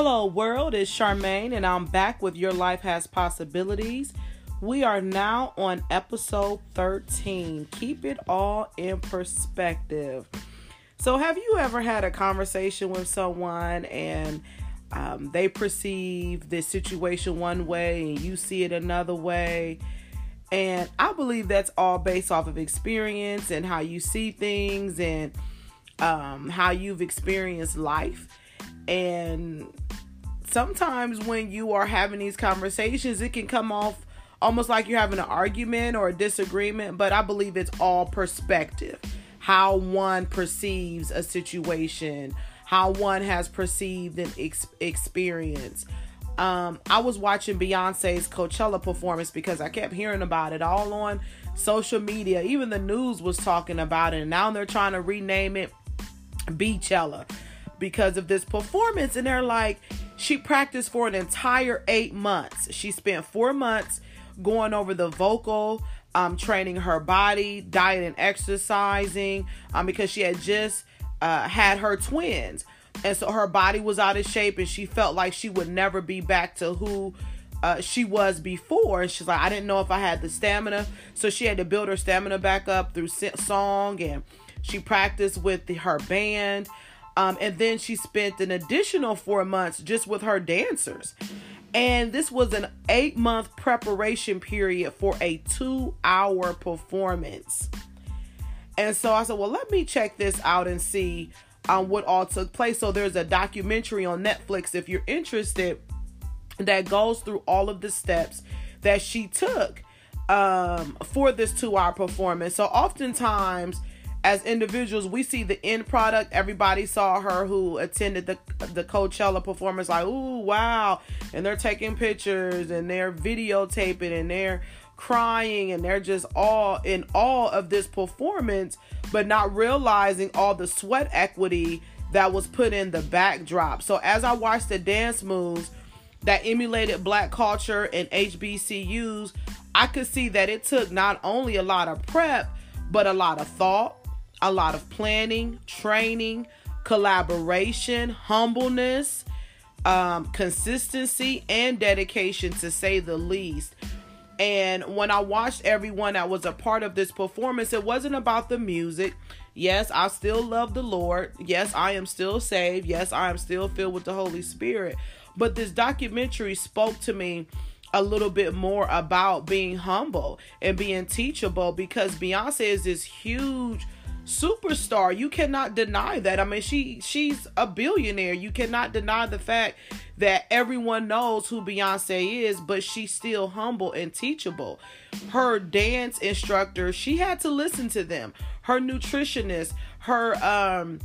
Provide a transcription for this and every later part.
Hello, world. It's Charmaine, and I'm back with Your Life Has Possibilities. We are now on episode 13. Keep it all in perspective. So, have you ever had a conversation with someone and um, they perceive this situation one way and you see it another way? And I believe that's all based off of experience and how you see things and um, how you've experienced life. And sometimes when you are having these conversations, it can come off almost like you're having an argument or a disagreement, but I believe it's all perspective. How one perceives a situation, how one has perceived an ex- experience. Um, I was watching Beyonce's Coachella performance because I kept hearing about it all on social media. Even the news was talking about it, and now they're trying to rename it Beachella because of this performance. And they're like, she practiced for an entire eight months. She spent four months going over the vocal, um, training her body, diet and exercising, um, because she had just uh, had her twins. And so her body was out of shape and she felt like she would never be back to who uh, she was before. And she's like, I didn't know if I had the stamina. So she had to build her stamina back up through song and she practiced with the, her band. Um, and then she spent an additional four months just with her dancers. And this was an eight month preparation period for a two hour performance. And so I said, well, let me check this out and see um, what all took place. So there's a documentary on Netflix if you're interested that goes through all of the steps that she took um, for this two hour performance. So oftentimes, as individuals, we see the end product. Everybody saw her who attended the the Coachella performance, like, ooh, wow. And they're taking pictures and they're videotaping and they're crying and they're just all in awe of this performance, but not realizing all the sweat equity that was put in the backdrop. So as I watched the dance moves that emulated black culture and HBCUs, I could see that it took not only a lot of prep, but a lot of thought, a lot of planning, training, collaboration, humbleness, um, consistency, and dedication to say the least. And when I watched everyone that was a part of this performance, it wasn't about the music. Yes, I still love the Lord. Yes, I am still saved. Yes, I am still filled with the Holy Spirit. But this documentary spoke to me a little bit more about being humble and being teachable because Beyonce is this huge superstar. You cannot deny that. I mean, she she's a billionaire. You cannot deny the fact that everyone knows who Beyonce is, but she's still humble and teachable. Her dance instructor, she had to listen to them. Her nutritionist, her um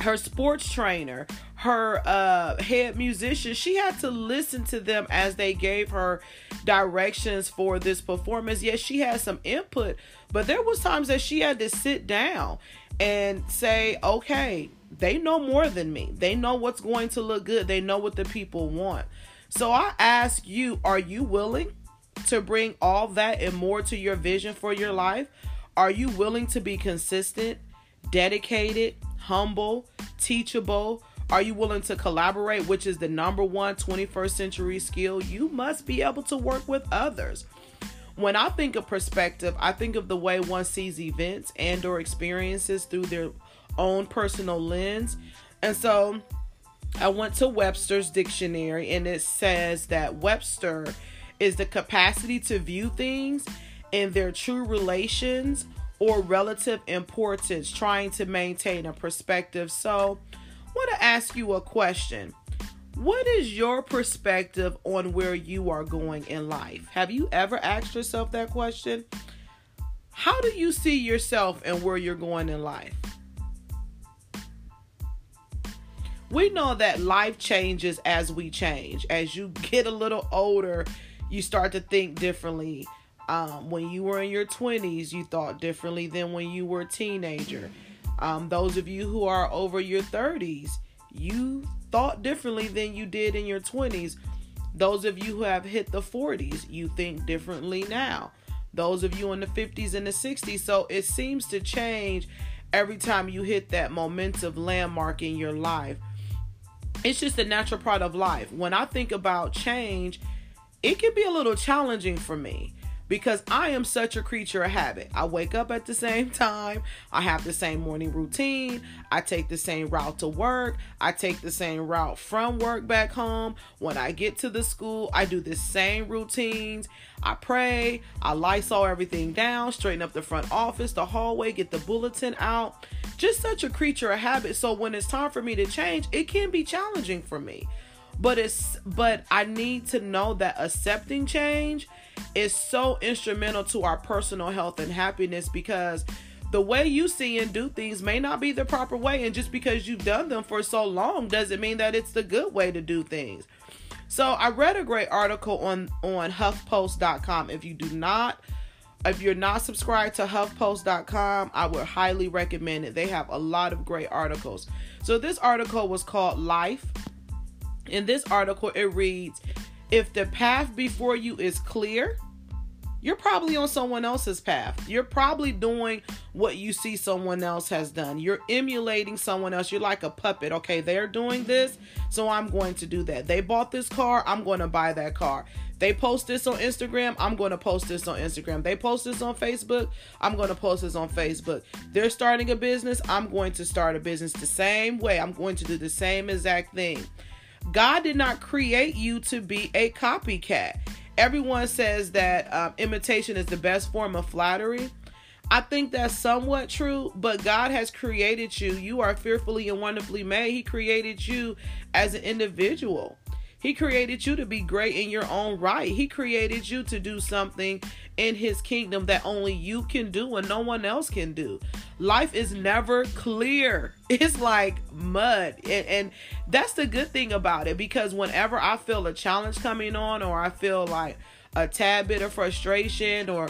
her sports trainer, her uh, head musician, she had to listen to them as they gave her directions for this performance. Yes, she had some input, but there was times that she had to sit down and say, "Okay, they know more than me. They know what's going to look good. They know what the people want." So I ask you, are you willing to bring all that and more to your vision for your life? Are you willing to be consistent, dedicated, humble, teachable? Are you willing to collaborate, which is the number one 21st century skill? You must be able to work with others. When I think of perspective, I think of the way one sees events and or experiences through their own personal lens. And so I went to Webster's dictionary and it says that Webster is the capacity to view things in their true relations or relative importance, trying to maintain a perspective. So, I want to ask you a question. What is your perspective on where you are going in life? Have you ever asked yourself that question? How do you see yourself and where you're going in life? We know that life changes as we change. As you get a little older, you start to think differently um, when you were in your 20s, you thought differently than when you were a teenager. Um, those of you who are over your 30s, you thought differently than you did in your 20s. Those of you who have hit the 40s, you think differently now. Those of you in the 50s and the 60s. So it seems to change every time you hit that momentum landmark in your life. it's just a natural part of life. When I think about change, it can be a little challenging for me because I am such a creature of habit. I wake up at the same time, I have the same morning routine, I take the same route to work, I take the same route from work back home. When I get to the school, I do the same routines. I pray, I Lysol everything down, straighten up the front office, the hallway, get the bulletin out. Just such a creature of habit. So when it's time for me to change, it can be challenging for me but it's but i need to know that accepting change is so instrumental to our personal health and happiness because the way you see and do things may not be the proper way. And just because you've done them for so long doesn't mean that it's the good way to do things. So i read a great article on on huffpost.com if you do not if you're not subscribed to huffpost.com i would highly recommend it. They have a lot of great articles. So this article was called life. In this article, it reads If the path before you is clear, you're probably on someone else's path. You're probably doing what you see someone else has done. You're emulating someone else. You're like a puppet. Okay, they're doing this, so I'm going to do that. They bought this car, I'm going to buy that car. They post this on Instagram, I'm going to post this on Instagram. They post this on Facebook, I'm going to post this on Facebook. They're starting a business, I'm going to start a business the same way. I'm going to do the same exact thing. God did not create you to be a copycat. Everyone says that um, imitation is the best form of flattery. I think that's somewhat true, but God has created you. You are fearfully and wonderfully made. He created you as an individual. He created you to be great in your own right. He created you to do something in His kingdom that only you can do and no one else can do. Life is never clear, it's like mud. And, and that's the good thing about it because whenever I feel a challenge coming on or I feel like a tad bit of frustration or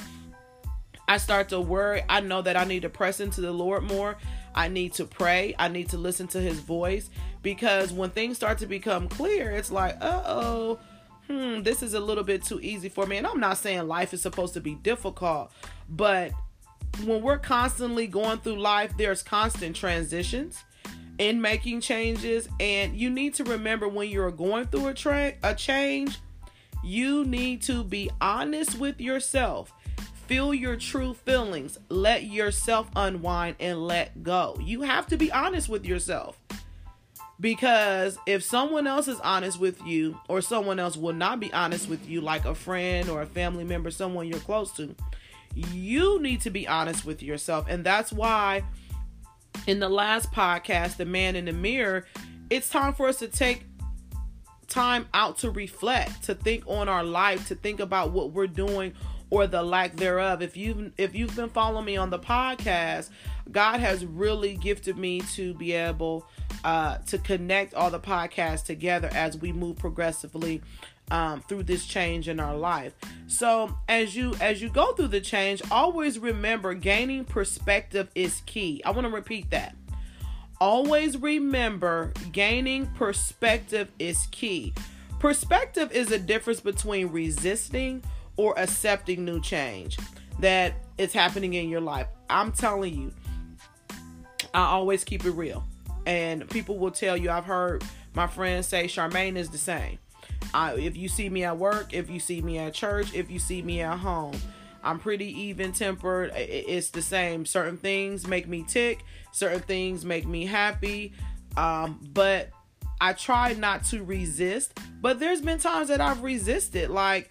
I start to worry, I know that I need to press into the Lord more. I need to pray. I need to listen to his voice because when things start to become clear, it's like, uh oh, hmm, this is a little bit too easy for me. And I'm not saying life is supposed to be difficult, but when we're constantly going through life, there's constant transitions in making changes. And you need to remember when you're going through a, tra- a change, you need to be honest with yourself Feel your true feelings. Let yourself unwind and let go. You have to be honest with yourself. Because if someone else is honest with you, or someone else will not be honest with you, like a friend or a family member, someone you're close to, you need to be honest with yourself. And that's why in the last podcast, The Man in the Mirror, it's time for us to take time out to reflect, to think on our life, to think about what we're doing or the lack thereof. If you've if you've been following me on the podcast, God has really gifted me to be able uh, to connect all the podcasts together as we move progressively um, through this change in our life. So as you as you go through the change, always remember gaining perspective is key. I want to repeat that. Always remember gaining perspective is key. Perspective is a difference between resisting or accepting new change that is happening in your life. I'm telling you, I always keep it real. And people will tell you, I've heard my friends say Charmaine is the same. I, if you see me at work, if you see me at church, if you see me at home, I'm pretty even tempered. It's the same. Certain things make me tick, certain things make me happy. Um, but I try not to resist. But there's been times that I've resisted. Like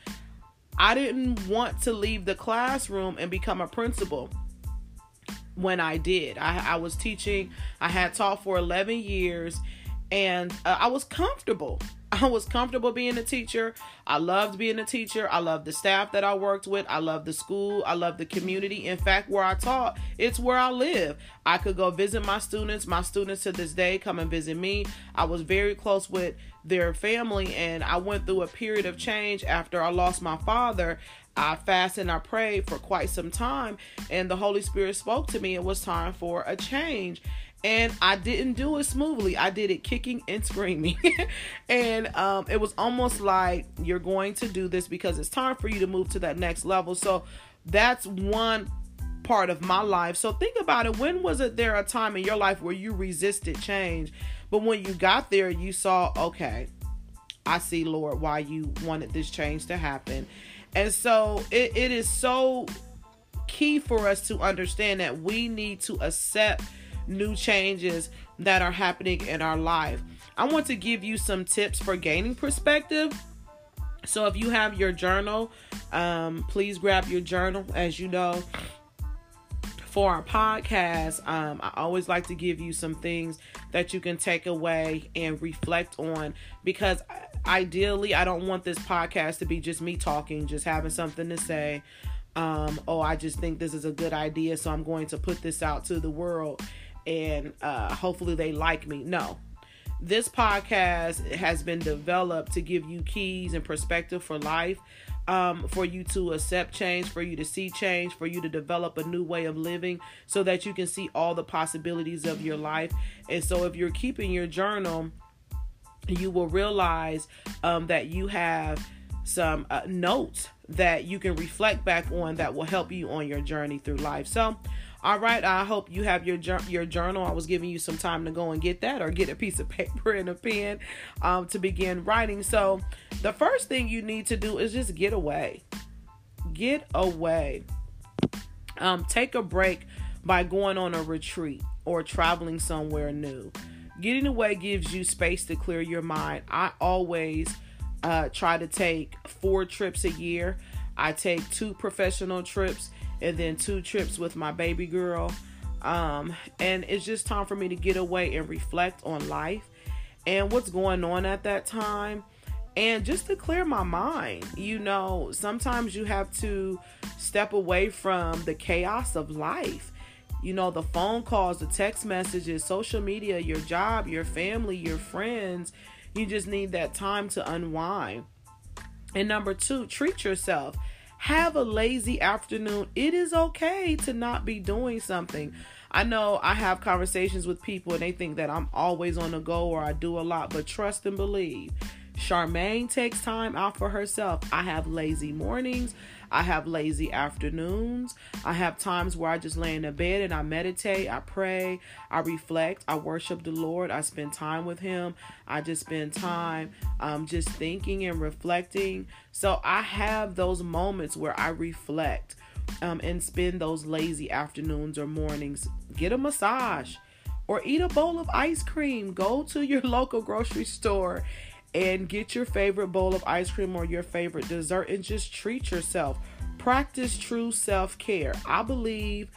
I didn't want to leave the classroom and become a principal when I did. I, I was teaching, I had taught for 11 years, and uh, I was comfortable. I was comfortable being a teacher. I loved being a teacher. I loved the staff that I worked with. I loved the school. I loved the community. In fact, where I taught, it's where I live. I could go visit my students. My students to this day come and visit me. I was very close with their family, and I went through a period of change after I lost my father. I fasted and I prayed for quite some time, and the Holy Spirit spoke to me. It was time for a change and I didn't do it smoothly. I did it kicking and screaming. and um, it was almost like you're going to do this because it's time for you to move to that next level. So that's one part of my life. So think about it. When was it there a time in your life where you resisted change, but when you got there, you saw, okay, I see, Lord, why you wanted this change to happen. And so it, it is so key for us to understand that we need to accept new changes that are happening in our life. I want to give you some tips for gaining perspective. So if you have your journal, um, please grab your journal. As you know, for our podcast, um, I always like to give you some things that you can take away and reflect on because ideally, I don't want this podcast to be just me talking, just having something to say. Um, oh, I just think this is a good idea, so I'm going to put this out to the world and uh, hopefully they like me. No, this podcast has been developed to give you keys and perspective for life um, for you to accept change, for you to see change, for you to develop a new way of living so that you can see all the possibilities of your life. And so, if you're keeping your journal, you will realize um, that you have some uh, notes that you can reflect back on that will help you on your journey through life. So, all right, I hope you have your your journal. I was giving you some time to go and get that or get a piece of paper and a pen um, to begin writing. So, the first thing you need to do is just get away. Get away. Um, take a break by going on a retreat or traveling somewhere new. Getting away gives you space to clear your mind. I always uh, try to take four trips a year. I take two professional trips and then two trips with my baby girl. Um, and it's just time for me to get away and reflect on life and what's going on at that time and just to clear my mind. You know, sometimes you have to step away from the chaos of life. You know, the phone calls, the text messages, social media, your job, your family, your friends. You just need that time to unwind. And number two, treat yourself have a lazy afternoon. It is okay to not be doing something. I know I have conversations with people and they think that I'm always on the go or I do a lot, but trust and believe. Charmaine takes time out for herself. I have lazy mornings. I have lazy afternoons. I have times where I just lay in the bed and I meditate, I pray, I reflect, I worship the Lord, I spend time with Him. I just spend time um, just thinking and reflecting. So I have those moments where I reflect um, and spend those lazy afternoons or mornings. Get a massage or eat a bowl of ice cream. Go to your local grocery store and get your favorite bowl of ice cream or your favorite dessert and just treat yourself. Practice true self care. I believe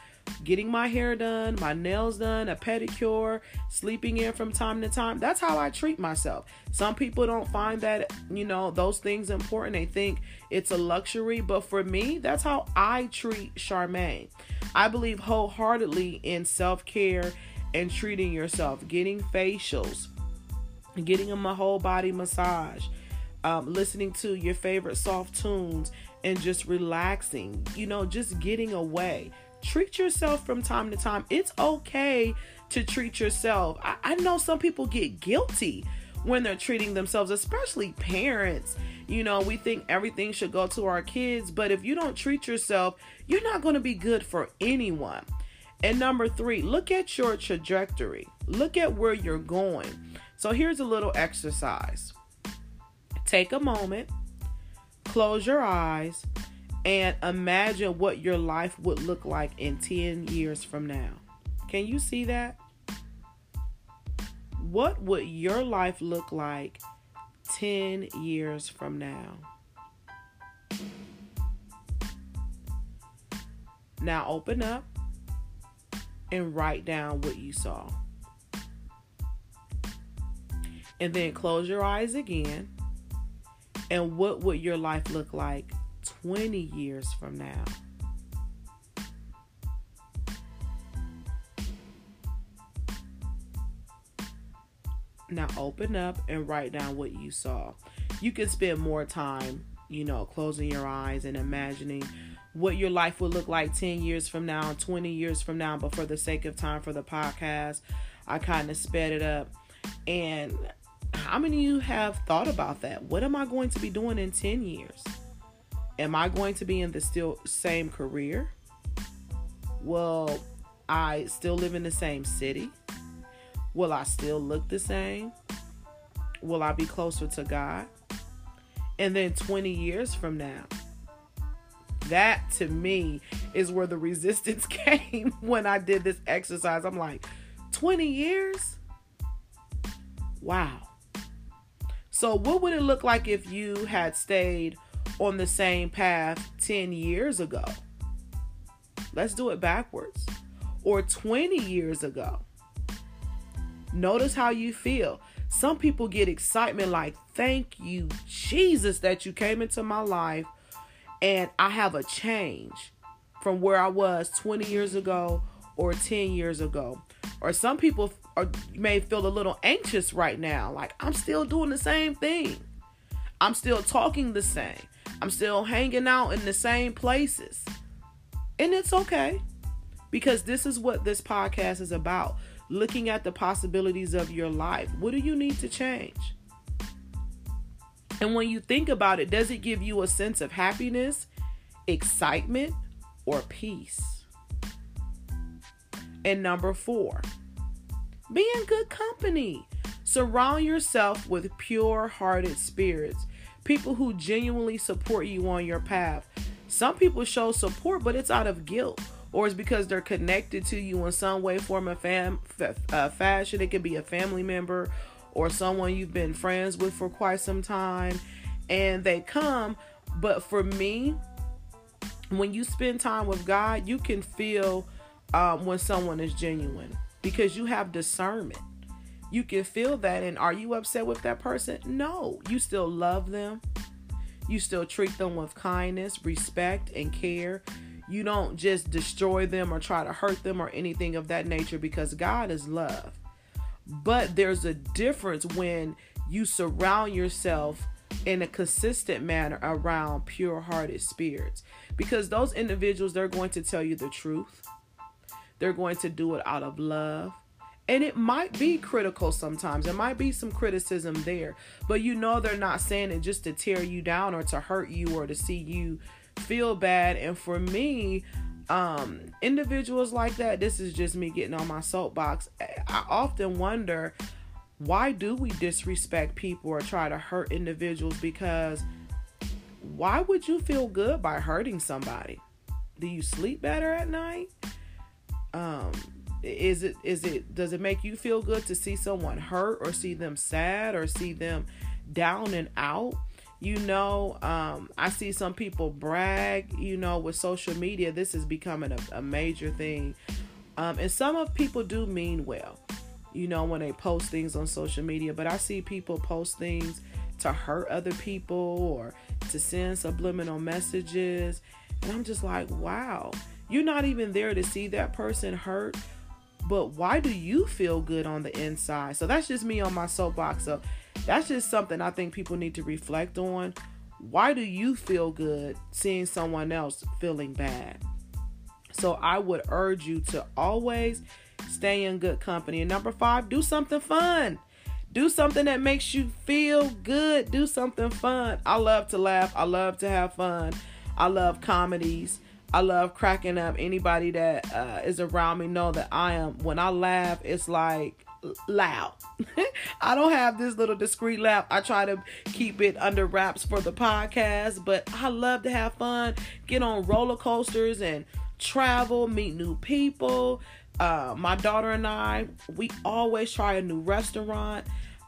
getting my hair done, my nails done, a pedicure, sleeping in from time to time. That's how I treat myself. Some people don't find that, you know, those things important. They think it's a luxury, but for me, that's how I treat Charmaine. I believe wholeheartedly in self care and treating yourself, getting facials, getting a my whole body massage, um, listening to your favorite soft tunes, and just relaxing, you know, just getting away. Treat yourself from time to time. It's okay to treat yourself. I, I know some people get guilty when they're treating themselves, especially parents. You know, we think everything should go to our kids, but if you don't treat yourself, you're not going to be good for anyone. And number three, look at your trajectory, look at where you're going. So here's a little exercise take a moment, close your eyes, and imagine what your life would look like in 10 years from now. Can you see that? What would your life look like 10 years from now? Now open up and write down what you saw and then close your eyes again. And what would your life look like 20 years from now? Now open up and write down what you saw. You can spend more time, you know, closing your eyes and imagining what your life would look like 10 years from now, 20 years from now. But for the sake of time for the podcast, I kind of sped it up. And how many of you have thought about that? What am I going to be doing in 10 years? Am I going to be in the still same career? Will I still live in the same city? Will I still look the same? Will I be closer to God? And then 20 years from now, that to me is where the resistance came when I did this exercise. I'm like, 20 years? Wow. So, what would it look like if you had stayed on the same path 10 years ago? Let's do it backwards. Or 20 years ago. Notice how you feel. Some people get excitement like, thank you, Jesus, that you came into my life and I have a change from where I was 20 years ago or 10 years ago. Or some people are, may feel a little anxious right now, like I'm still doing the same thing. I'm still talking the same. I'm still hanging out in the same places. And it's okay because this is what this podcast is about looking at the possibilities of your life. What do you need to change? And when you think about it, does it give you a sense of happiness, excitement, or peace? And number four, be in good company. Surround yourself with pure hearted spirits, people who genuinely support you on your path. Some people show support, but it's out of guilt or it's because they're connected to you in some way, form, of fam, uh, fashion. It could be a family member or someone you've been friends with for quite some time, and they come. But for me, when you spend time with God, you can feel um, when someone is genuine because you have discernment. You can feel that. And are you upset with that person? No, you still love them. You still treat them with kindness, respect, and care you don't just destroy them or try to hurt them or anything of that nature because God is love. But there's a difference when you surround yourself in a consistent manner around pure hearted spirits because those individuals they're going to tell you the truth. They're going to do it out of love. And it might be critical sometimes. There might be some criticism there, but you know they're not saying it just to tear you down or to hurt you or to see you feel bad. And for me, um, individuals like that, this is just me getting on my soapbox. I often wonder why do we disrespect people or try to hurt individuals? Because why would you feel good by hurting somebody? Do you sleep better at night? Um, is it is it does it make you feel good to see someone hurt or see them sad or see them down and out? you know um, i see some people brag you know with social media. This is becoming a, a major thing. Um, and some of people do mean well you know when they post things on social media but i see people post things to hurt other people or to send subliminal messages. And i'm just like wow you're not even there to see that person hurt but why do you feel good on the inside so that's just me on my soapbox so that's just something I think people need to reflect on. Why do you feel good seeing someone else feeling bad? So I would urge you to always stay in good company. And number five, do something fun. Do something that makes you feel good. Do something fun. I love to laugh. I love to have fun. I love comedies. I love cracking up. Anybody that uh, is around me know that I am. When I laugh, it's like loud. I don't have this little discreet laugh. I try to keep it under wraps for the podcast, but I love to have fun, get on roller coasters and travel, meet new people. Uh, my daughter and I, we always try a new restaurant.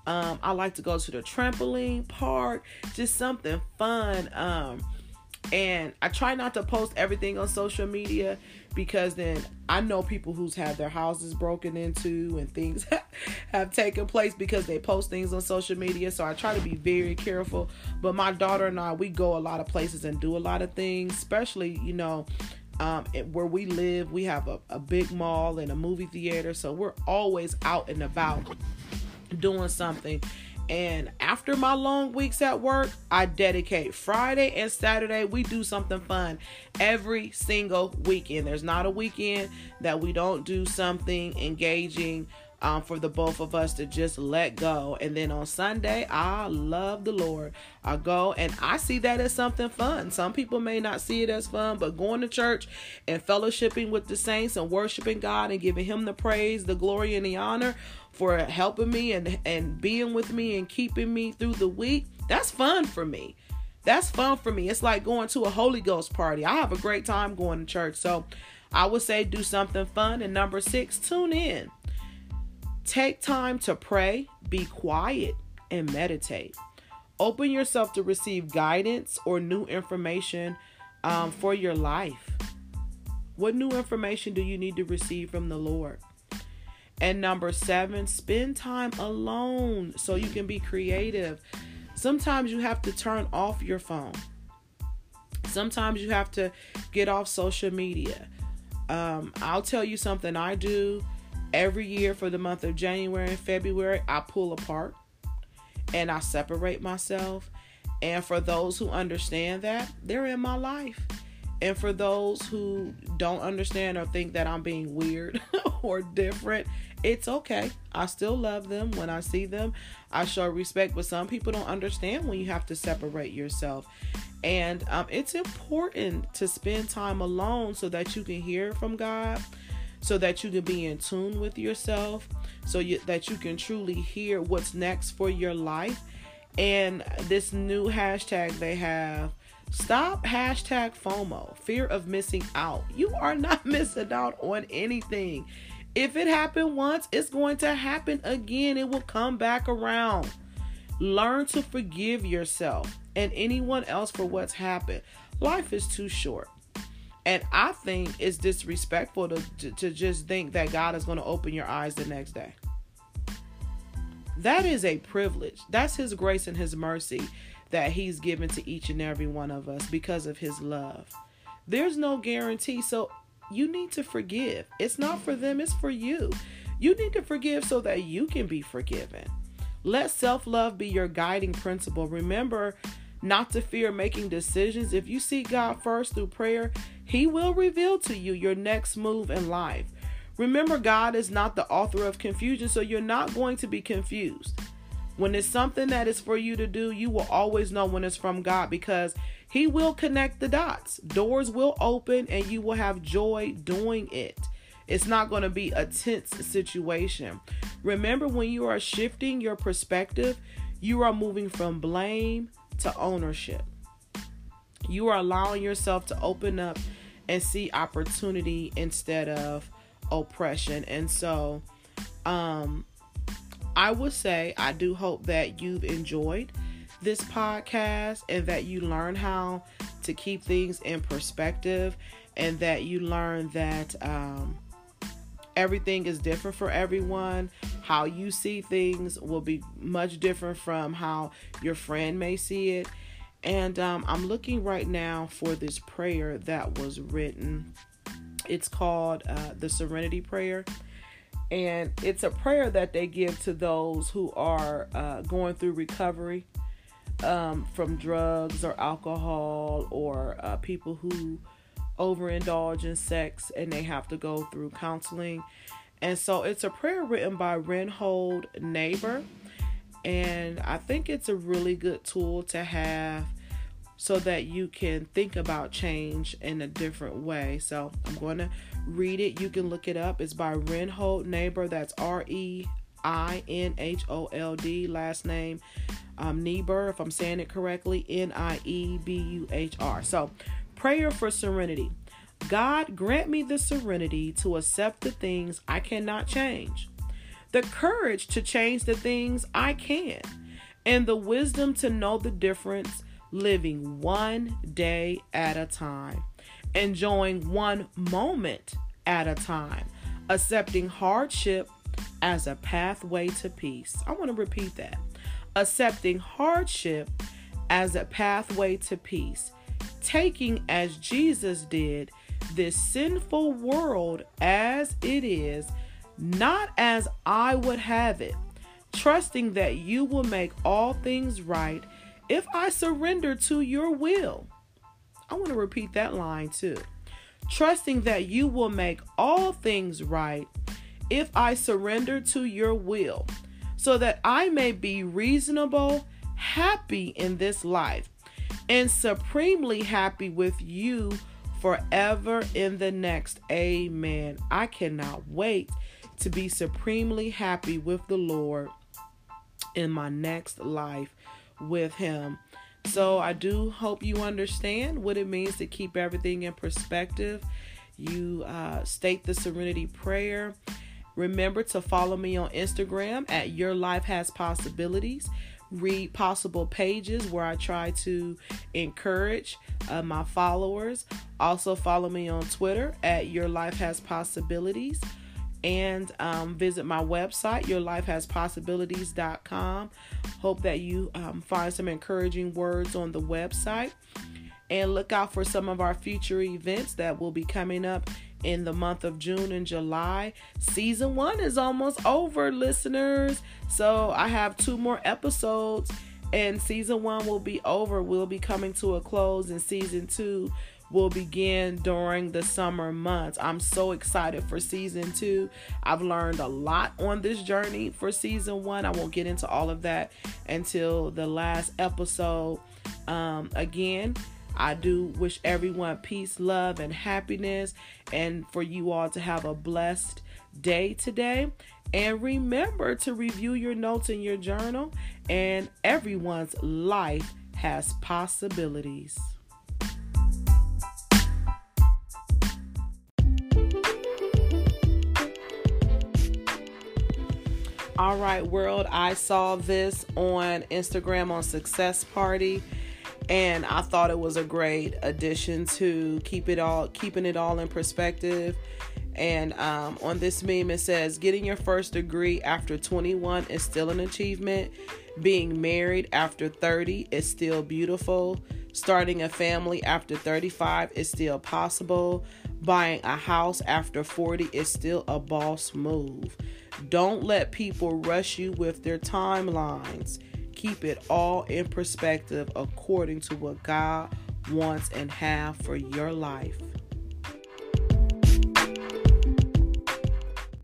Um, I like to go to the trampoline park, just something fun. Um, and I try not to post everything on social media because then I know people who's had their houses broken into and things have taken place because they post things on social media. So I try to be very careful. But my daughter and I, we go a lot of places and do a lot of things, especially, you know, um, where we live, we have a, a big mall and a movie theater. So we're always out and about doing something. And after my long weeks at work, I dedicate Friday and Saturday. We do something fun every single weekend. There's not a weekend that we don't do something engaging um, for the both of us to just let go. And then on Sunday, I love the Lord. I go and I see that as something fun. Some people may not see it as fun, but going to church and fellowshipping with the saints and worshiping God and giving Him the praise, the glory, and the honor for helping me and, and being with me and keeping me through the week, that's fun for me. That's fun for me. It's like going to a Holy Ghost party. I have a great time going to church. So I would say do something fun. And number six, tune in. Take time to pray, be quiet, and meditate. Open yourself to receive guidance or new information um, for your life. What new information do you need to receive from the Lord? And number seven, spend time alone so you can be creative. Sometimes you have to turn off your phone. Sometimes you have to get off social media. Um, I'll tell you something I do every year for the month of January and February, I pull apart and I separate myself. And for those who understand that, they're in my life. And for those who don't understand or think that I'm being weird or different, it's okay. I still love them when I see them. I show respect, but some people don't understand when you have to separate yourself. And um, it's important to spend time alone so that you can hear from God so that you can be in tune with yourself, so you, that you can truly hear what's next for your life. And this new hashtag they have stop hashtag FOMO, fear of missing out. You are not missing out on anything. If it happened once, it's going to happen again. It will come back around. Learn to forgive yourself and anyone else for what's happened. Life is too short. And I think it's disrespectful to, to, to just think that God is going to open your eyes the next day. That is a privilege. That's His grace and His mercy that He's given to each and every one of us because of His love. There's no guarantee. So you need to forgive. It's not for them, it's for you. You need to forgive so that you can be forgiven. Let self love be your guiding principle. Remember not to fear making decisions. If you seek God first through prayer, He will reveal to you your next move in life. Remember, God is not the author of confusion, so you're not going to be confused. When it's something that is for you to do, you will always know when it's from God because He will connect the dots. Doors will open and you will have joy doing it. It's not going to be a tense situation. Remember, when you are shifting your perspective, you are moving from blame to ownership. You are allowing yourself to open up and see opportunity instead of oppression. And so, um, I would say I do hope that you've enjoyed this podcast and that you learn how to keep things in perspective and that you learn that um, everything is different for everyone. How you see things will be much different from how your friend may see it. And um, I'm looking right now for this prayer that was written. It's called uh, the Serenity Prayer. And it's a prayer that they give to those who are uh, going through recovery um, from drugs or alcohol or uh, people who overindulge in sex and they have to go through counseling. And so it's a prayer written by Reinhold Niebuhr. And I think it's a really good tool to have so that you can think about change in a different way. So I'm going to read it. You can look it up. It's by Reinhold Niebuhr. That's R E I N H O L D, last name um, Niebuhr, if I'm saying it correctly, N I E B U H R. So Prayer for serenity. God, grant me the serenity to accept the things I cannot change, the courage to change the things I can, and the wisdom to know the difference living one day at a time, enjoying one moment at a time, accepting hardship as a pathway to peace. I want to repeat that. Accepting hardship as a pathway to peace taking as Jesus did this sinful world as it is, not as I would have it, trusting that you will make all things right if I surrender to your will. I want to repeat that line too. Trusting that you will make all things right if I surrender to your will, so that I may be reasonable, happy in this life, and supremely happy with you forever in the next. Amen. I cannot wait to be supremely happy with the Lord in my next life with Him. So I do hope you understand what it means to keep everything in perspective. You uh, state the serenity prayer. Remember to follow me on Instagram at Your Life Has Possibilities. Read possible pages where I try to encourage uh, my followers. Also, follow me on Twitter at Your Life Has Possibilities and um, visit my website, yourlifehaspossibilities.com. Hope that you um, find some encouraging words on the website. And look out for some of our future events that will be coming up in the month of June and July. Season one is almost over, listeners. So I have two more episodes, and season one will be over. We'll be coming to a close, and season two will begin during the summer months. I'm so excited for season two. I've learned a lot on this journey for season one. I won't get into all of that until the last episode. Um, again, I do wish everyone peace, love, and happiness, and for you all to have a blessed day today. And remember to review your notes in your journal, and everyone's life has possibilities. All right, world. I saw this on Instagram on Success Party, and I thought it was a great addition to keep it all, keeping it all in perspective. And um, on this meme, it says, "Getting your first degree after 21 is still an achievement. Being married after 30 is still beautiful. Starting a family after 35 is still possible. Buying a house after 40 is still a boss move." Don't let people rush you with their timelines. Keep it all in perspective according to what God wants and have for your life.